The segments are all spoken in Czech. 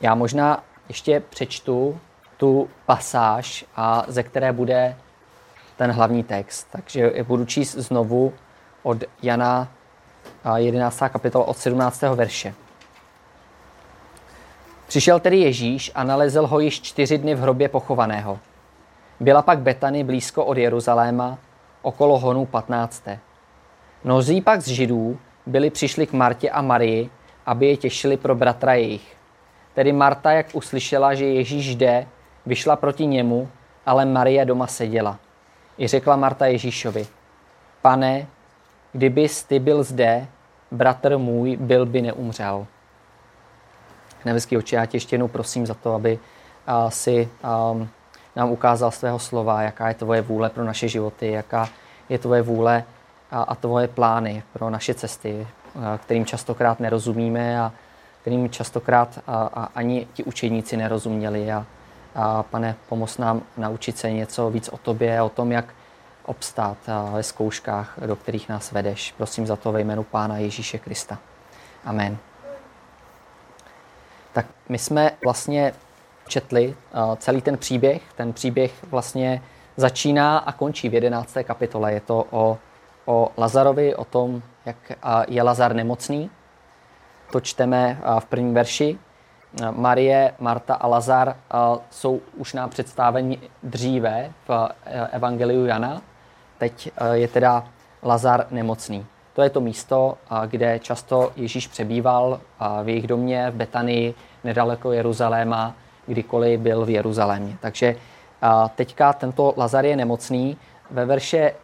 Já možná ještě přečtu tu pasáž, a ze které bude ten hlavní text. Takže budu číst znovu od Jana 11. kapitola od 17. verše. Přišel tedy Ježíš a nalezl ho již čtyři dny v hrobě pochovaného. Byla pak Betany blízko od Jeruzaléma, okolo honu 15. Mnozí pak z Židů byli přišli k Martě a Marii, aby je těšili pro bratra jejich. Tedy Marta, jak uslyšela, že Ježíš jde, vyšla proti němu, ale Marie doma seděla. I řekla Marta Ježíšovi, pane, kdybys ty byl zde, bratr můj byl by neumřel. Nebeský oči, já tě ještě jednou prosím za to, aby si nám ukázal svého slova, jaká je tvoje vůle pro naše životy, jaká je tvoje vůle a, a tvoje plány pro naše cesty, kterým častokrát nerozumíme a kterým častokrát a, a ani ti učeníci nerozuměli. A, a pane, pomoz nám naučit se něco víc o tobě, o tom, jak obstát ve zkouškách, do kterých nás vedeš. Prosím za to ve jménu Pána Ježíše Krista. Amen. Tak my jsme vlastně četli celý ten příběh. Ten příběh vlastně začíná a končí v 11. kapitole. Je to o, o Lazarovi, o tom, jak je Lazar nemocný. To čteme v prvním verši. Marie, Marta a Lazar jsou už na představení dříve v Evangeliu Jana. Teď je teda Lazar nemocný. To je to místo, kde často Ježíš přebýval v jejich domě v Betanii, nedaleko Jeruzaléma, kdykoliv byl v Jeruzalémě. Takže teďka tento Lazar je nemocný. Ve verše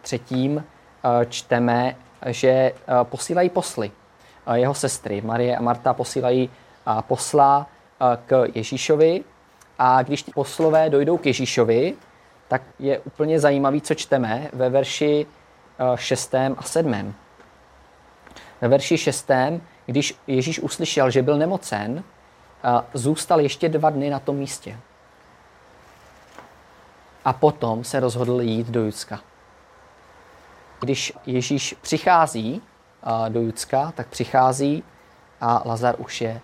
třetím čteme, že posílají posly. Jeho sestry Marie a Marta posílají posla k Ježíšovi a když ti poslové dojdou k Ježíšovi, tak je úplně zajímavý, co čteme ve verši 6. a 7. Ve verši 6. když Ježíš uslyšel, že byl nemocen, zůstal ještě dva dny na tom místě. A potom se rozhodl jít do Judska. Když Ježíš přichází do Judska, tak přichází a Lazar už je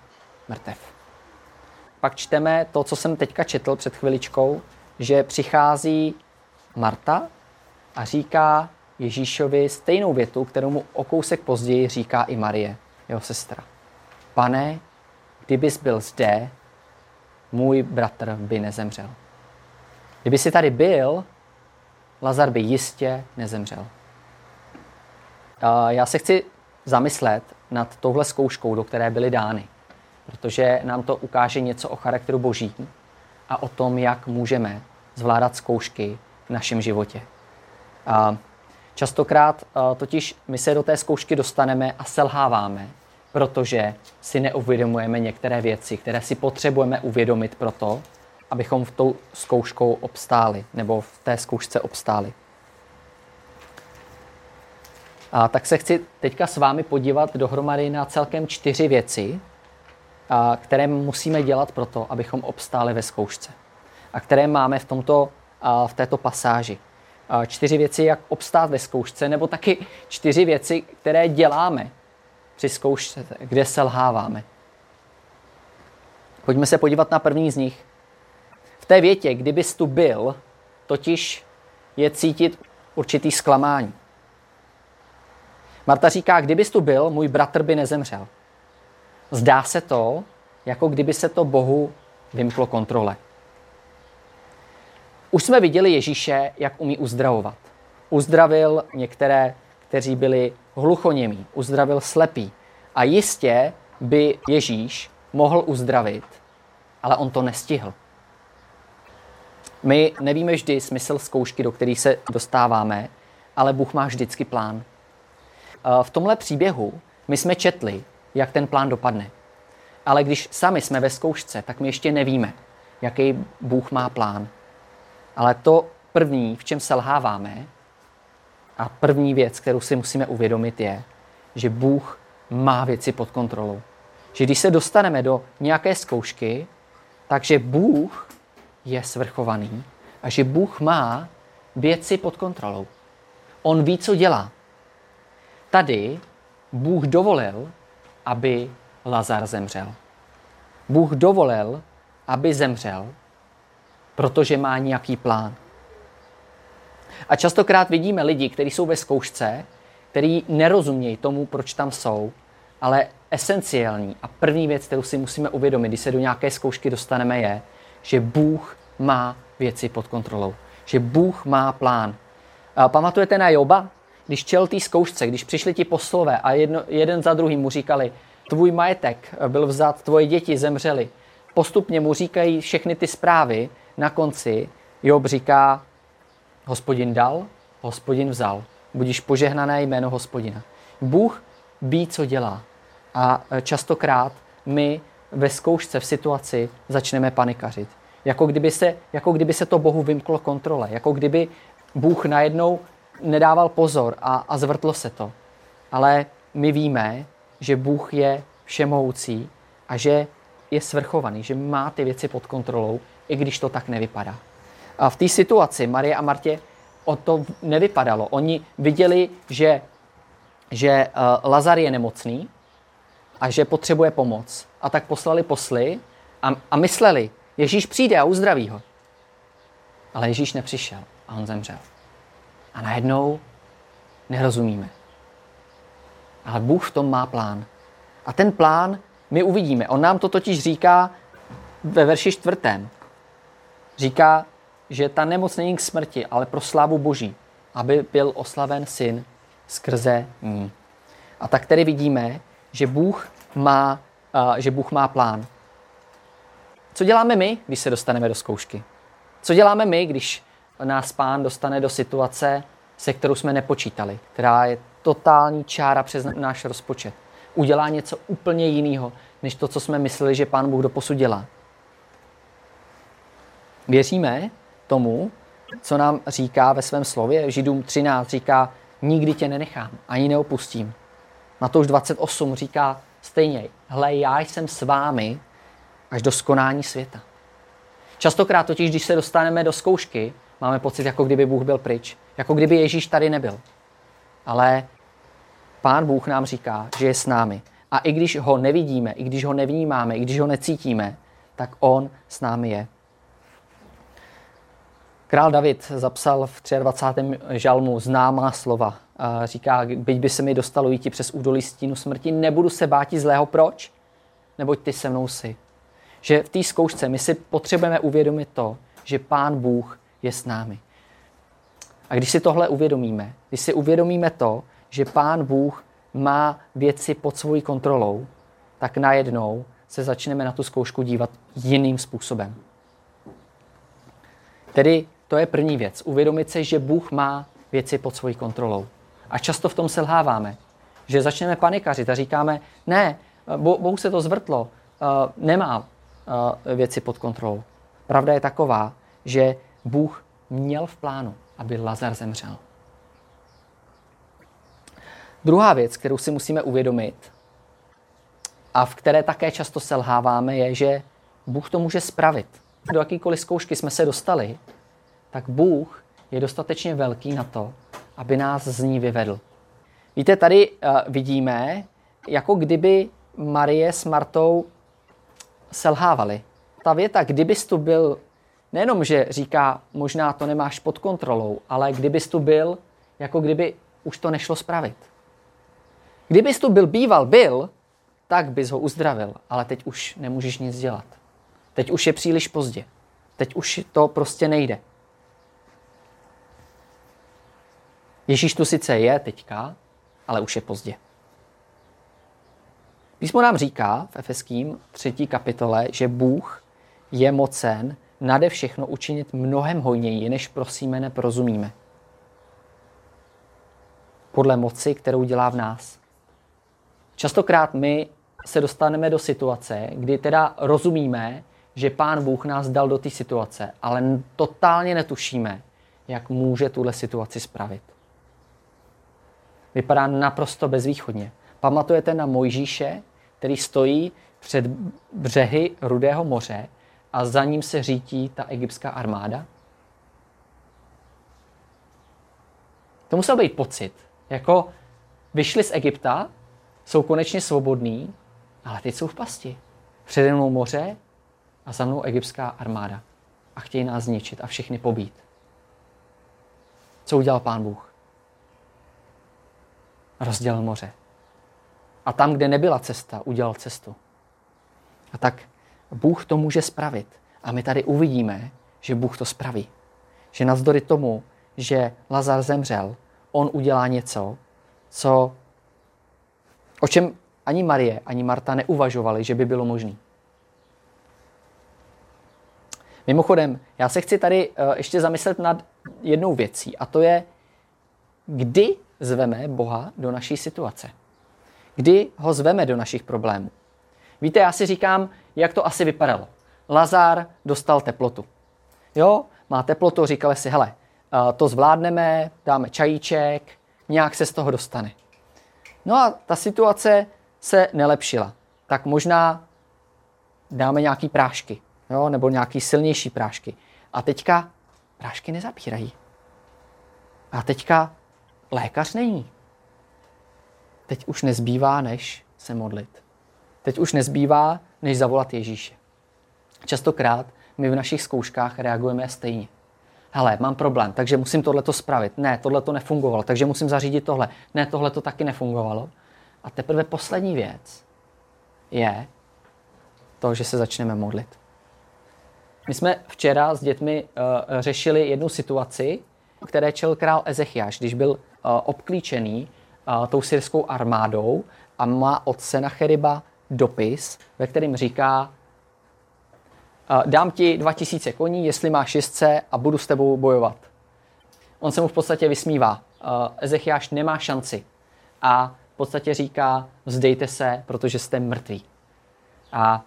mrtev. Pak čteme to, co jsem teďka četl před chviličkou, že přichází Marta a říká Ježíšovi stejnou větu, kterou mu o kousek později říká i Marie, jeho sestra. Pane, kdybys byl zde, můj bratr by nezemřel. Kdyby si tady byl, Lazar by jistě nezemřel. Já se chci zamyslet nad touhle zkouškou, do které byly dány, protože nám to ukáže něco o charakteru Boží a o tom, jak můžeme zvládat zkoušky v našem životě. Častokrát totiž my se do té zkoušky dostaneme a selháváme, protože si neuvědomujeme některé věci, které si potřebujeme uvědomit proto, abychom v tou zkouškou obstáli, nebo v té zkoušce obstáli. A tak se chci teďka s vámi podívat dohromady na celkem čtyři věci, a, které musíme dělat proto, abychom obstáli ve zkoušce. A které máme v, tomto, a, v této pasáži. A, čtyři věci, jak obstát ve zkoušce, nebo taky čtyři věci, které děláme při zkoušce, kde selháváme. Pojďme se podívat na první z nich. V té větě, kdybys tu byl, totiž je cítit určitý zklamání. Marta říká, kdybys tu byl, můj bratr by nezemřel. Zdá se to, jako kdyby se to Bohu vymklo kontrole. Už jsme viděli Ježíše, jak umí uzdravovat. Uzdravil některé, kteří byli hluchoněmí, uzdravil slepý. A jistě by Ježíš mohl uzdravit, ale on to nestihl. My nevíme vždy smysl zkoušky, do kterých se dostáváme, ale Bůh má vždycky plán. V tomhle příběhu my jsme četli, jak ten plán dopadne. Ale když sami jsme ve zkoušce, tak my ještě nevíme, jaký Bůh má plán. Ale to první, v čem selháváme, a první věc, kterou si musíme uvědomit, je, že Bůh má věci pod kontrolou. Že když se dostaneme do nějaké zkoušky, takže Bůh je svrchovaný a že Bůh má věci pod kontrolou. On ví, co dělá. Tady Bůh dovolil, aby Lazar zemřel. Bůh dovolil, aby zemřel, protože má nějaký plán. A častokrát vidíme lidi, kteří jsou ve zkoušce, kteří nerozumějí tomu, proč tam jsou, ale esenciální a první věc, kterou si musíme uvědomit, když se do nějaké zkoušky dostaneme, je, že Bůh má věci pod kontrolou. Že Bůh má plán. Pamatujete na Joba? Když čel té zkoušce, když přišli ti poslové a jedno, jeden za druhým mu říkali, tvůj majetek byl vzat, tvoje děti zemřely. Postupně mu říkají všechny ty zprávy. Na konci Job říká, hospodin dal, hospodin vzal. Budíš požehnané jméno hospodina. Bůh ví, co dělá. A častokrát my ve zkoušce, v situaci začneme panikařit. Jako kdyby se, jako kdyby se to Bohu vymklo kontrole. Jako kdyby Bůh najednou nedával pozor a, a zvrtlo se to. Ale my víme, že Bůh je všemohoucí a že je svrchovaný, že má ty věci pod kontrolou, i když to tak nevypadá. A v té situaci Marie a Martě o to nevypadalo. Oni viděli, že, že uh, Lazar je nemocný a že potřebuje pomoc. A tak poslali posly a, a mysleli, Ježíš přijde a uzdraví ho. Ale Ježíš nepřišel a on zemřel. A najednou nerozumíme. Ale Bůh v tom má plán. A ten plán my uvidíme. On nám to totiž říká ve verši čtvrtém. Říká, že ta nemoc není k smrti, ale pro slávu Boží, aby byl oslaven syn skrze ní. A tak tedy vidíme, že Bůh má, uh, že Bůh má plán. Co děláme my, když se dostaneme do zkoušky? Co děláme my, když nás pán dostane do situace, se kterou jsme nepočítali, která je totální čára přes náš rozpočet? Udělá něco úplně jiného, než to, co jsme mysleli, že pán Bůh doposud dělá. Věříme tomu, co nám říká ve svém slově. Židům 13 říká, nikdy tě nenechám, ani neopustím. Matouš 28 říká stejně, hle, já jsem s vámi až do skonání světa. Častokrát totiž, když se dostaneme do zkoušky, máme pocit, jako kdyby Bůh byl pryč, jako kdyby Ježíš tady nebyl. Ale Pán Bůh nám říká, že je s námi. A i když ho nevidíme, i když ho nevnímáme, i když ho necítíme, tak on s námi je. Král David zapsal v 23. žalmu známá slova. Říká, byť by se mi dostalo jít přes údolí stínu smrti, nebudu se bát zlého. Proč? Neboť ty se mnou si že v té zkoušce my si potřebujeme uvědomit to, že Pán Bůh je s námi. A když si tohle uvědomíme, když si uvědomíme to, že Pán Bůh má věci pod svojí kontrolou, tak najednou se začneme na tu zkoušku dívat jiným způsobem. Tedy to je první věc. Uvědomit si, že Bůh má věci pod svojí kontrolou. A často v tom selháváme. Že začneme panikařit a říkáme, ne, Bohu se to zvrtlo, nemá věci pod kontrolou. Pravda je taková, že Bůh měl v plánu, aby Lazar zemřel. Druhá věc, kterou si musíme uvědomit a v které také často selháváme, je, že Bůh to může spravit. Do jakýkoliv zkoušky jsme se dostali, tak Bůh je dostatečně velký na to, aby nás z ní vyvedl. Víte, tady uh, vidíme, jako kdyby Marie s Martou selhávali. Ta věta, kdybys tu byl, nejenom, že říká, možná to nemáš pod kontrolou, ale kdybys tu byl, jako kdyby už to nešlo spravit. Kdybys tu byl býval, byl, tak bys ho uzdravil, ale teď už nemůžeš nic dělat. Teď už je příliš pozdě. Teď už to prostě nejde. Ježíš tu sice je teďka, ale už je pozdě. Písmo nám říká v Efeským třetí kapitole, že Bůh je mocen nade všechno učinit mnohem hojněji, než prosíme, neprozumíme. Podle moci, kterou dělá v nás. Častokrát my se dostaneme do situace, kdy teda rozumíme, že Pán Bůh nás dal do té situace, ale totálně netušíme, jak může tuhle situaci spravit. Vypadá naprosto bezvýchodně. Pamatujete na Mojžíše, který stojí před břehy Rudého moře a za ním se řítí ta egyptská armáda? To musel být pocit. Jako vyšli z Egypta, jsou konečně svobodní, ale teď jsou v pasti. Přede mnou moře a za mnou egyptská armáda. A chtějí nás zničit a všechny pobít. Co udělal pán Bůh? Rozdělil moře. A tam, kde nebyla cesta, udělal cestu. A tak Bůh to může spravit. A my tady uvidíme, že Bůh to spraví. Že navzdory tomu, že Lazar zemřel, on udělá něco, co, o čem ani Marie, ani Marta neuvažovali, že by bylo možné. Mimochodem, já se chci tady uh, ještě zamyslet nad jednou věcí a to je, kdy zveme Boha do naší situace. Kdy ho zveme do našich problémů. Víte, já si říkám, jak to asi vypadalo. Lazár dostal teplotu. Jo, má teplotu, říkali si, hele, to zvládneme, dáme čajíček, nějak se z toho dostane. No a ta situace se nelepšila. Tak možná dáme nějaký prášky jo, nebo nějaký silnější prášky. A teďka prášky nezabírají. A teďka lékař není. Teď už nezbývá, než se modlit. Teď už nezbývá, než zavolat Ježíše. Častokrát my v našich zkouškách reagujeme stejně. Hele, mám problém, takže musím tohleto spravit. Ne, tohle to nefungovalo, takže musím zařídit tohle. Ne, tohle to taky nefungovalo. A teprve poslední věc je to, že se začneme modlit. My jsme včera s dětmi uh, řešili jednu situaci, které čel král Ezechiáš, když byl uh, obklíčený uh, tou syrskou armádou a má od Senacheriba dopis, ve kterém říká, dám ti 2000 koní, jestli máš šestce a budu s tebou bojovat. On se mu v podstatě vysmívá. Ezechiáš nemá šanci. A v podstatě říká, vzdejte se, protože jste mrtví. A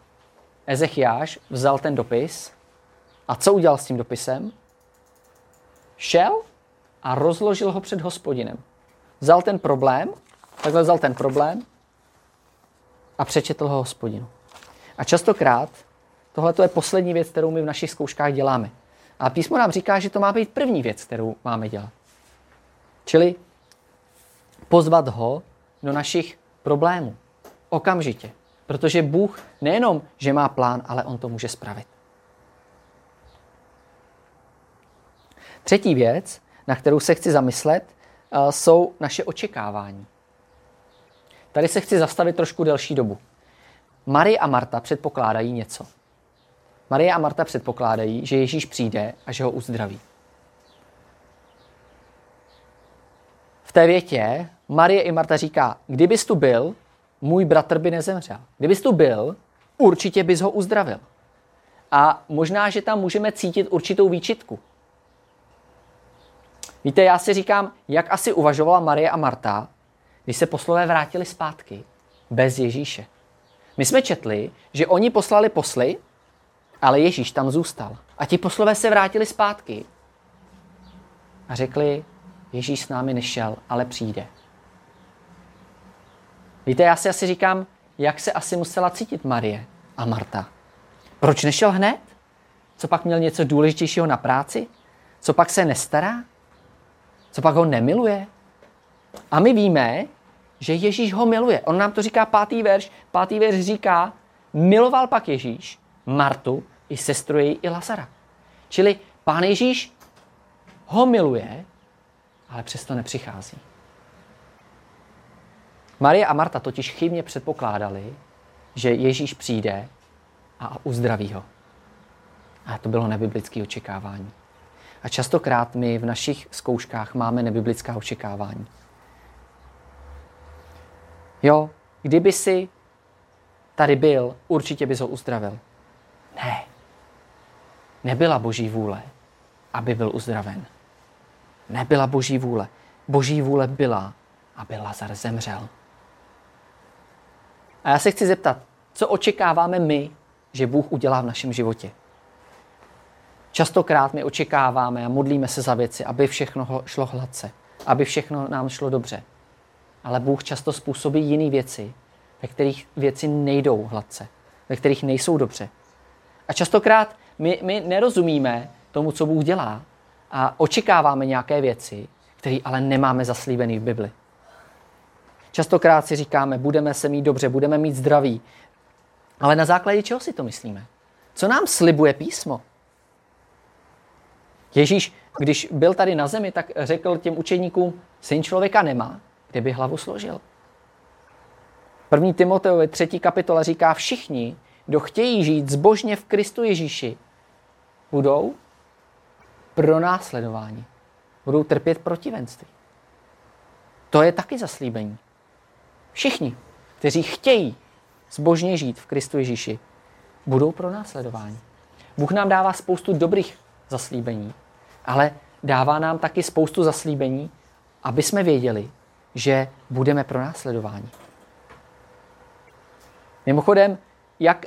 Ezechiáš vzal ten dopis a co udělal s tím dopisem? Šel a rozložil ho před hospodinem. Vzal ten problém, takhle vzal ten problém a přečetl ho hospodinu. A častokrát tohle je poslední věc, kterou my v našich zkouškách děláme. A písmo nám říká, že to má být první věc, kterou máme dělat. Čili pozvat ho do našich problémů. Okamžitě. Protože Bůh nejenom, že má plán, ale on to může spravit. Třetí věc, na kterou se chci zamyslet, eh, jsou naše očekávání. Tady se chci zastavit trošku delší dobu. Marie a Marta předpokládají něco. Marie a Marta předpokládají, že Ježíš přijde a že ho uzdraví. V té větě Marie i Marta říká, kdybys tu byl, můj bratr by nezemřel. Kdybys tu byl, určitě bys ho uzdravil. A možná, že tam můžeme cítit určitou výčitku. Víte, já si říkám, jak asi uvažovala Marie a Marta, když se poslové vrátili zpátky bez Ježíše. My jsme četli, že oni poslali posly, ale Ježíš tam zůstal. A ti poslové se vrátili zpátky a řekli, Ježíš s námi nešel, ale přijde. Víte, já si asi říkám, jak se asi musela cítit Marie a Marta. Proč nešel hned? Co pak měl něco důležitějšího na práci? Co pak se nestará? Co pak ho nemiluje? A my víme, že Ježíš ho miluje. On nám to říká pátý verš. Pátý verš říká, miloval pak Ježíš Martu i sestru její i Lazara. Čili pán Ježíš ho miluje, ale přesto nepřichází. Marie a Marta totiž chybně předpokládali, že Ježíš přijde a uzdraví ho. A to bylo nebiblické očekávání. A častokrát my v našich zkouškách máme nebiblická očekávání. Jo, kdyby si tady byl, určitě bys ho uzdravil. Ne. Nebyla boží vůle, aby byl uzdraven. Nebyla boží vůle. Boží vůle byla, aby Lazar zemřel. A já se chci zeptat, co očekáváme my, že Bůh udělá v našem životě? Častokrát my očekáváme a modlíme se za věci, aby všechno šlo hladce, aby všechno nám šlo dobře. Ale Bůh často způsobí jiné věci, ve kterých věci nejdou hladce, ve kterých nejsou dobře. A častokrát my, my nerozumíme tomu, co Bůh dělá a očekáváme nějaké věci, které ale nemáme zaslíbený v Bibli. Častokrát si říkáme, budeme se mít dobře, budeme mít zdraví, Ale na základě čeho si to myslíme? Co nám slibuje písmo? Ježíš, když byl tady na zemi, tak řekl těm učeníkům, syn člověka nemá, kde by hlavu složil. První Timoteovi třetí kapitola říká, všichni, kdo chtějí žít zbožně v Kristu Ježíši, budou pro následování. Budou trpět protivenství. To je taky zaslíbení. Všichni, kteří chtějí zbožně žít v Kristu Ježíši, budou pro následování. Bůh nám dává spoustu dobrých zaslíbení, ale dává nám taky spoustu zaslíbení, aby jsme věděli, že budeme pro následování. Mimochodem, jak,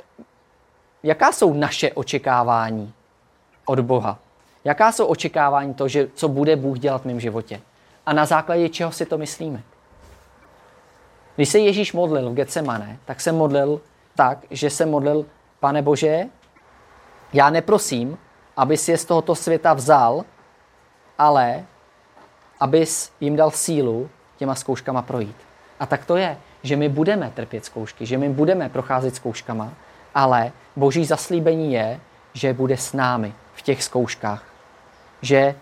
jaká jsou naše očekávání od Boha? Jaká jsou očekávání to, že, co bude Bůh dělat v mém životě? A na základě čeho si to myslíme? Když se Ježíš modlil v Getsemane, tak se modlil tak, že se modlil, pane Bože, já neprosím, abys je z tohoto světa vzal, ale abys jim dal sílu těma zkouškama projít. A tak to je, že my budeme trpět zkoušky, že my budeme procházet zkouškama, ale boží zaslíbení je, že bude s námi v těch zkouškách. Že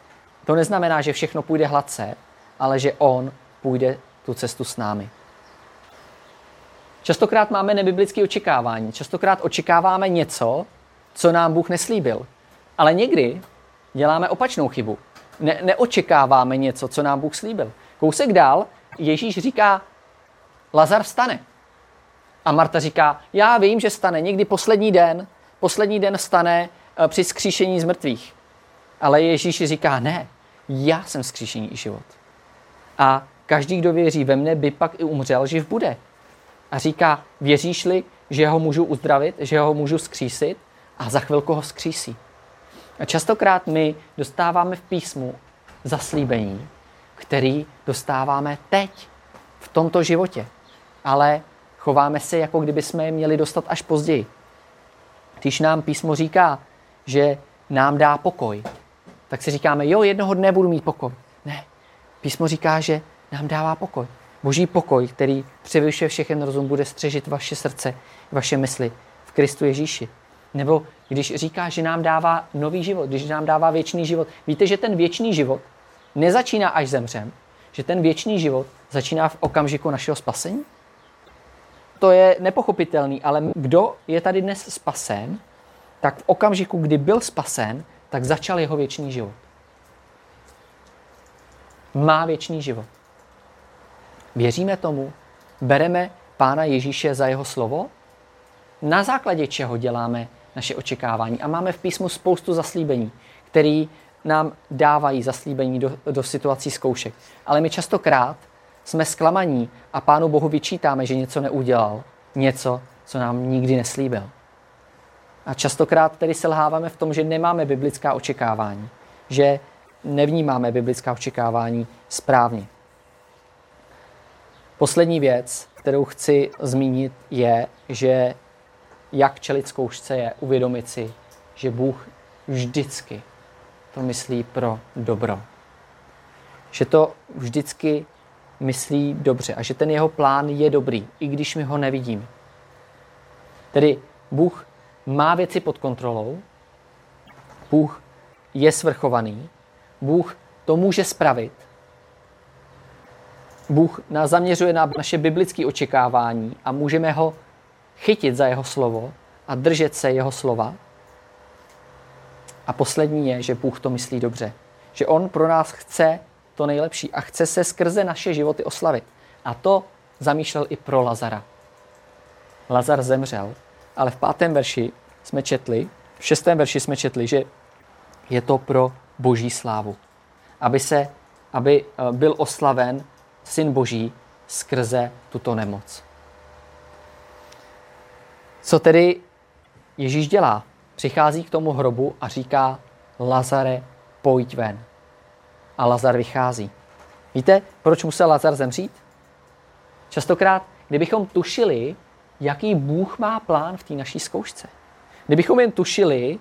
to neznamená, že všechno půjde hladce, ale že on půjde tu cestu s námi. Častokrát máme nebiblické očekávání. Častokrát očekáváme něco, co nám Bůh neslíbil. Ale někdy děláme opačnou chybu. Ne, neočekáváme něco, co nám Bůh slíbil. Kousek dál Ježíš říká, Lazar vstane. A Marta říká, já vím, že stane někdy poslední den, poslední den stane eh, při skříšení z mrtvých. Ale Ježíš říká, ne, já jsem skříšení i život. A každý, kdo věří ve mne, by pak i umřel, živ bude. A říká, věříš-li, že ho můžu uzdravit, že ho můžu skřísit a za chvilku ho skřísí. A častokrát my dostáváme v písmu zaslíbení, který dostáváme teď, v tomto životě. Ale chováme se, jako kdyby jsme je měli dostat až později. Když nám písmo říká, že nám dá pokoj, tak si říkáme, jo, jednoho dne budu mít pokoj. Ne, písmo říká, že nám dává pokoj. Boží pokoj, který převyšuje všechen rozum, bude střežit vaše srdce, vaše mysli v Kristu Ježíši. Nebo když říká, že nám dává nový život, když nám dává věčný život. Víte, že ten věčný život nezačíná až zemřem, že ten věčný život začíná v okamžiku našeho spasení? To je nepochopitelný, ale kdo je tady dnes spasen, tak v okamžiku, kdy byl spasen, tak začal jeho věčný život. Má věčný život. Věříme tomu? Bereme Pána Ježíše za jeho slovo? Na základě čeho děláme naše očekávání? A máme v písmu spoustu zaslíbení, který nám dávají zaslíbení do, do situací zkoušek. Ale my častokrát jsme zklamaní a Pánu Bohu vyčítáme, že něco neudělal, něco, co nám nikdy neslíbil. A častokrát tedy selháváme v tom, že nemáme biblická očekávání, že nevnímáme biblická očekávání správně. Poslední věc, kterou chci zmínit, je, že jak čelit zkoušce je uvědomit si, že Bůh vždycky to myslí pro dobro. Že to vždycky myslí dobře a že ten jeho plán je dobrý, i když my ho nevidíme. Tedy Bůh má věci pod kontrolou, Bůh je svrchovaný, Bůh to může spravit, Bůh nás zaměřuje na naše biblické očekávání a můžeme ho chytit za jeho slovo a držet se jeho slova. A poslední je, že Bůh to myslí dobře. Že On pro nás chce to nejlepší a chce se skrze naše životy oslavit. A to zamýšlel i pro Lazara. Lazar zemřel, ale v pátém verši jsme četli, v šestém verši jsme četli, že je to pro boží slávu. Aby, se, aby eh, byl oslaven syn boží skrze tuto nemoc. Co tedy Ježíš dělá? Přichází k tomu hrobu a říká, Lazare, pojď ven. A Lazar vychází. Víte, proč musel Lazar zemřít? Častokrát, kdybychom tušili, jaký Bůh má plán v té naší zkoušce. Kdybychom jen tušili,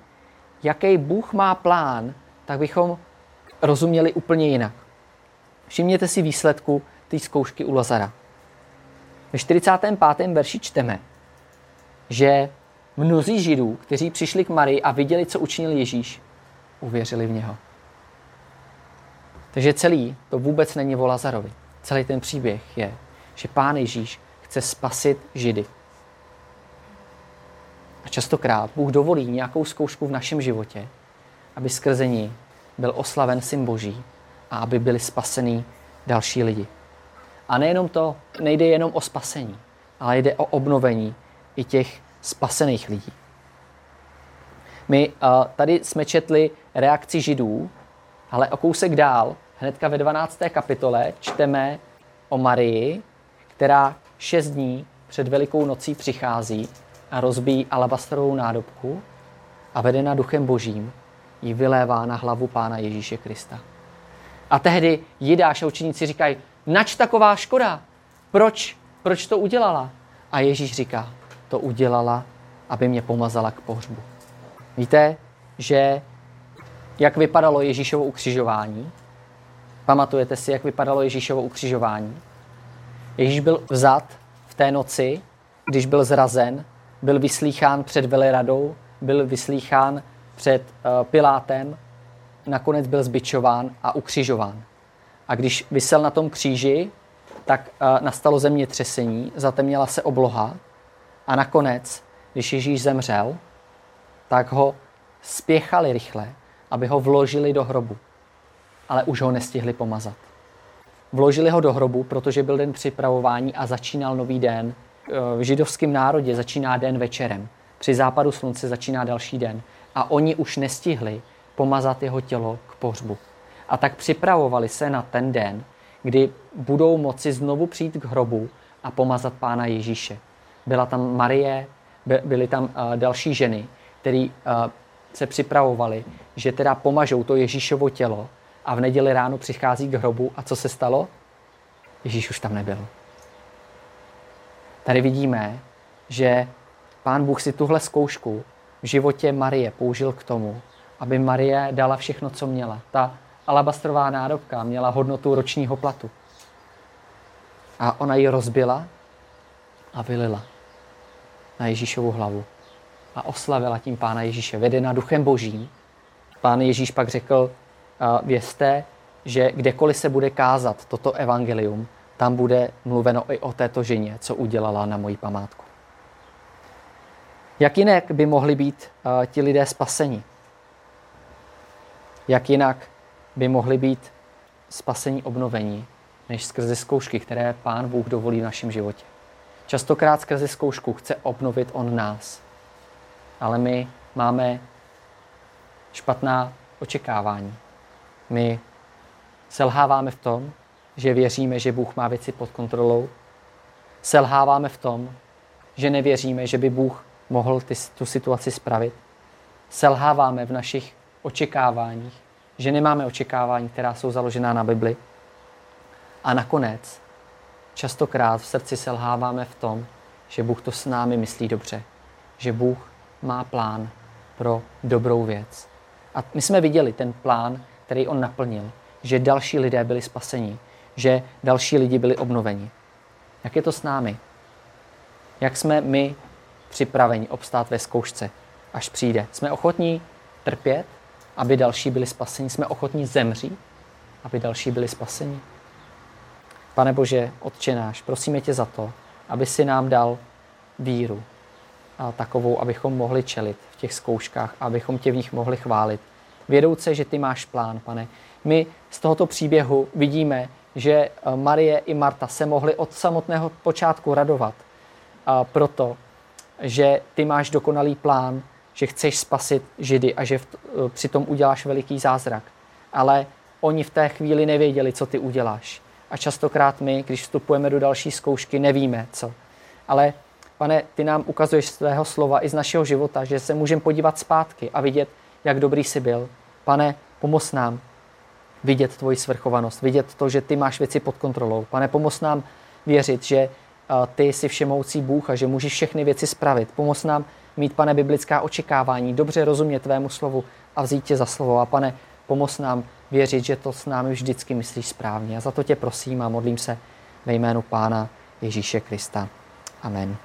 jaký Bůh má plán, tak bychom rozuměli úplně jinak. Všimněte si výsledku té zkoušky u Lazara. Ve 45. verši čteme. že mnozí židů, kteří přišli k Marii a viděli, co učinil Ježíš, uvěřili v něho. Takže celý to vůbec není o Lazarovi. Celý ten příběh je, že Pán Ježíš chce spasit Židy. A častokrát Bůh dovolí nějakou zkoušku v našem životě, aby skrze ní byl oslaven Syn Boží a aby byli spasení další lidi. A nejenom to, nejde jenom o spasení, ale jde o obnovení i těch spasených lidí. My uh, tady jsme četli reakci židů, ale o kousek dál, hnedka ve 12. kapitole, čteme o Marii, která šest dní před Velikou nocí přichází a rozbíjí alabastrovou nádobku a vedena duchem božím ji vylévá na hlavu Pána Ježíše Krista. A tehdy Jidáš a učeníci říkají, nač taková škoda, proč, proč to udělala? A Ježíš říká, to udělala, aby mě pomazala k pohřbu. Víte, že jak vypadalo Ježíšovo ukřižování? Pamatujete si, jak vypadalo Ježíšovo ukřižování? Ježíš byl vzat v té noci, když byl zrazen, byl vyslýchán před veleradou, byl vyslýchán před uh, Pilátem, nakonec byl zbičován a ukřižován. A když vysel na tom kříži, tak uh, nastalo zemětřesení, zatemněla se obloha a nakonec, když Ježíš zemřel, tak ho spěchali rychle, aby ho vložili do hrobu. Ale už ho nestihli pomazat. Vložili ho do hrobu, protože byl den připravování a začínal nový den. V židovském národě začíná den večerem. Při západu slunce začíná další den. A oni už nestihli pomazat jeho tělo k pohřbu. A tak připravovali se na ten den, kdy budou moci znovu přijít k hrobu a pomazat pána Ježíše. Byla tam Marie, byly tam další ženy, které se připravovali, že teda pomažou to Ježíšovo tělo a v neděli ráno přichází k hrobu a co se stalo? Ježíš už tam nebyl. Tady vidíme, že pán Bůh si tuhle zkoušku v životě Marie použil k tomu, aby Marie dala všechno, co měla. Ta alabastrová nádobka měla hodnotu ročního platu. A ona ji rozbila a vylila na Ježíšovu hlavu. A oslavila tím Pána Ježíše, vedena duchem božím. Pán Ježíš pak řekl, vězte, že kdekoliv se bude kázat toto evangelium, tam bude mluveno i o této ženě, co udělala na moji památku. Jak jinak by mohli být ti lidé spaseni? Jak jinak by mohli být spasení obnovení, než skrze zkoušky, které Pán Bůh dovolí v našem životě? Častokrát skrze zkoušku chce obnovit On nás, ale my máme špatná očekávání. My selháváme v tom, že věříme, že Bůh má věci pod kontrolou. Selháváme v tom, že nevěříme, že by Bůh mohl ty, tu situaci spravit. Selháváme v našich očekáváních, že nemáme očekávání, která jsou založená na Bibli. A nakonec, častokrát v srdci selháváme v tom, že Bůh to s námi myslí dobře, že Bůh má plán pro dobrou věc. A my jsme viděli ten plán, který on naplnil, že další lidé byli spaseni, že další lidi byli obnoveni. Jak je to s námi? Jak jsme my připraveni obstát ve zkoušce, až přijde? Jsme ochotní trpět, aby další byli spaseni? Jsme ochotní zemřít, aby další byli spaseni? Pane Bože, Otče náš, prosíme tě za to, aby si nám dal víru a takovou, abychom mohli čelit v těch zkouškách, abychom tě v nich mohli chválit vědouce, že ty máš plán, pane. My z tohoto příběhu vidíme, že eh, Marie i Marta se mohly od samotného počátku radovat, a proto, že ty máš dokonalý plán, že chceš spasit Židy a že eh, přitom uděláš veliký zázrak. Ale oni v té chvíli nevěděli, co ty uděláš. A častokrát my, když vstupujeme do další zkoušky, nevíme, co. Ale pane, ty nám ukazuješ svého slova i z našeho života, že se můžeme podívat zpátky a vidět, jak dobrý jsi byl. Pane, pomoz nám vidět tvoji svrchovanost, vidět to, že ty máš věci pod kontrolou. Pane, pomoz nám věřit, že ty jsi všemoucí Bůh a že můžeš všechny věci spravit. Pomoz nám mít, pane, biblická očekávání, dobře rozumět tvému slovu a vzít tě za slovo. A pane, pomoz nám věřit, že to s námi vždycky myslíš správně. A za to tě prosím a modlím se ve jménu Pána Ježíše Krista. Amen.